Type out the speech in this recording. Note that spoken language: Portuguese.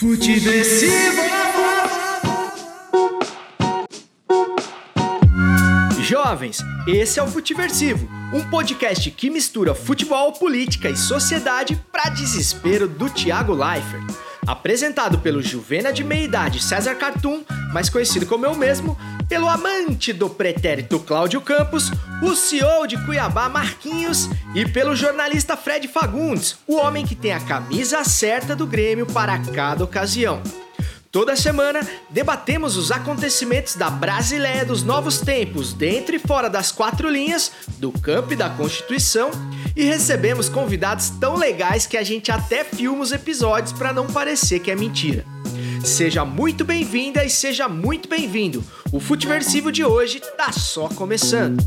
Futeversivo. Jovens, esse é o Futiversivo, um podcast que mistura futebol, política e sociedade para desespero do Thiago Leifert. Apresentado pelo Juvena de meia idade César Cartoon, mais conhecido como eu mesmo, pelo amante do pretérito Cláudio Campos, o CEO de Cuiabá Marquinhos e pelo jornalista Fred Fagundes, o homem que tem a camisa certa do Grêmio para cada ocasião. Toda semana debatemos os acontecimentos da Brasileia dos novos tempos, dentro e fora das quatro linhas, do campo e da Constituição, e recebemos convidados tão legais que a gente até filma os episódios para não parecer que é mentira. Seja muito bem-vinda e seja muito bem-vindo. O Futeversivo de hoje tá só começando.